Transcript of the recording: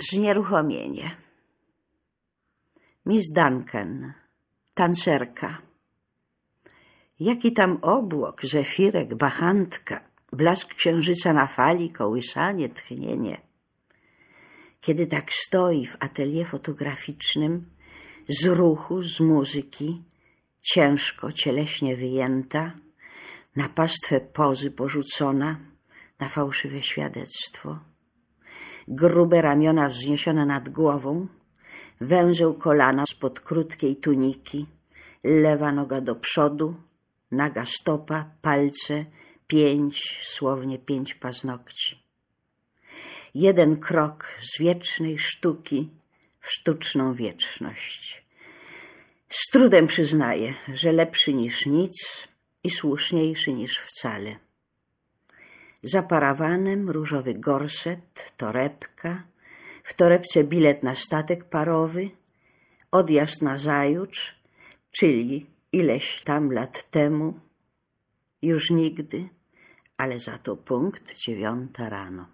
Znieruchomienie. Miss Duncan, tancerka. Jaki tam obłok, zefirek, bachantka, blask księżyca na fali, kołysanie, tchnienie. Kiedy tak stoi w atelier fotograficznym, z ruchu, z muzyki, ciężko, cieleśnie wyjęta, na pastwę pozy porzucona, na fałszywe świadectwo. Grube ramiona wzniesione nad głową, węzeł kolana spod krótkiej tuniki, lewa noga do przodu, naga stopa, palce, pięć, słownie pięć paznokci. Jeden krok z wiecznej sztuki w sztuczną wieczność. Z trudem przyznaję, że lepszy niż nic i słuszniejszy niż wcale. Za parawanem różowy gorset, torebka, w torebce bilet na statek parowy, odjazd na zajutrz, czyli ileś tam lat temu, już nigdy, ale za to punkt dziewiąta rano.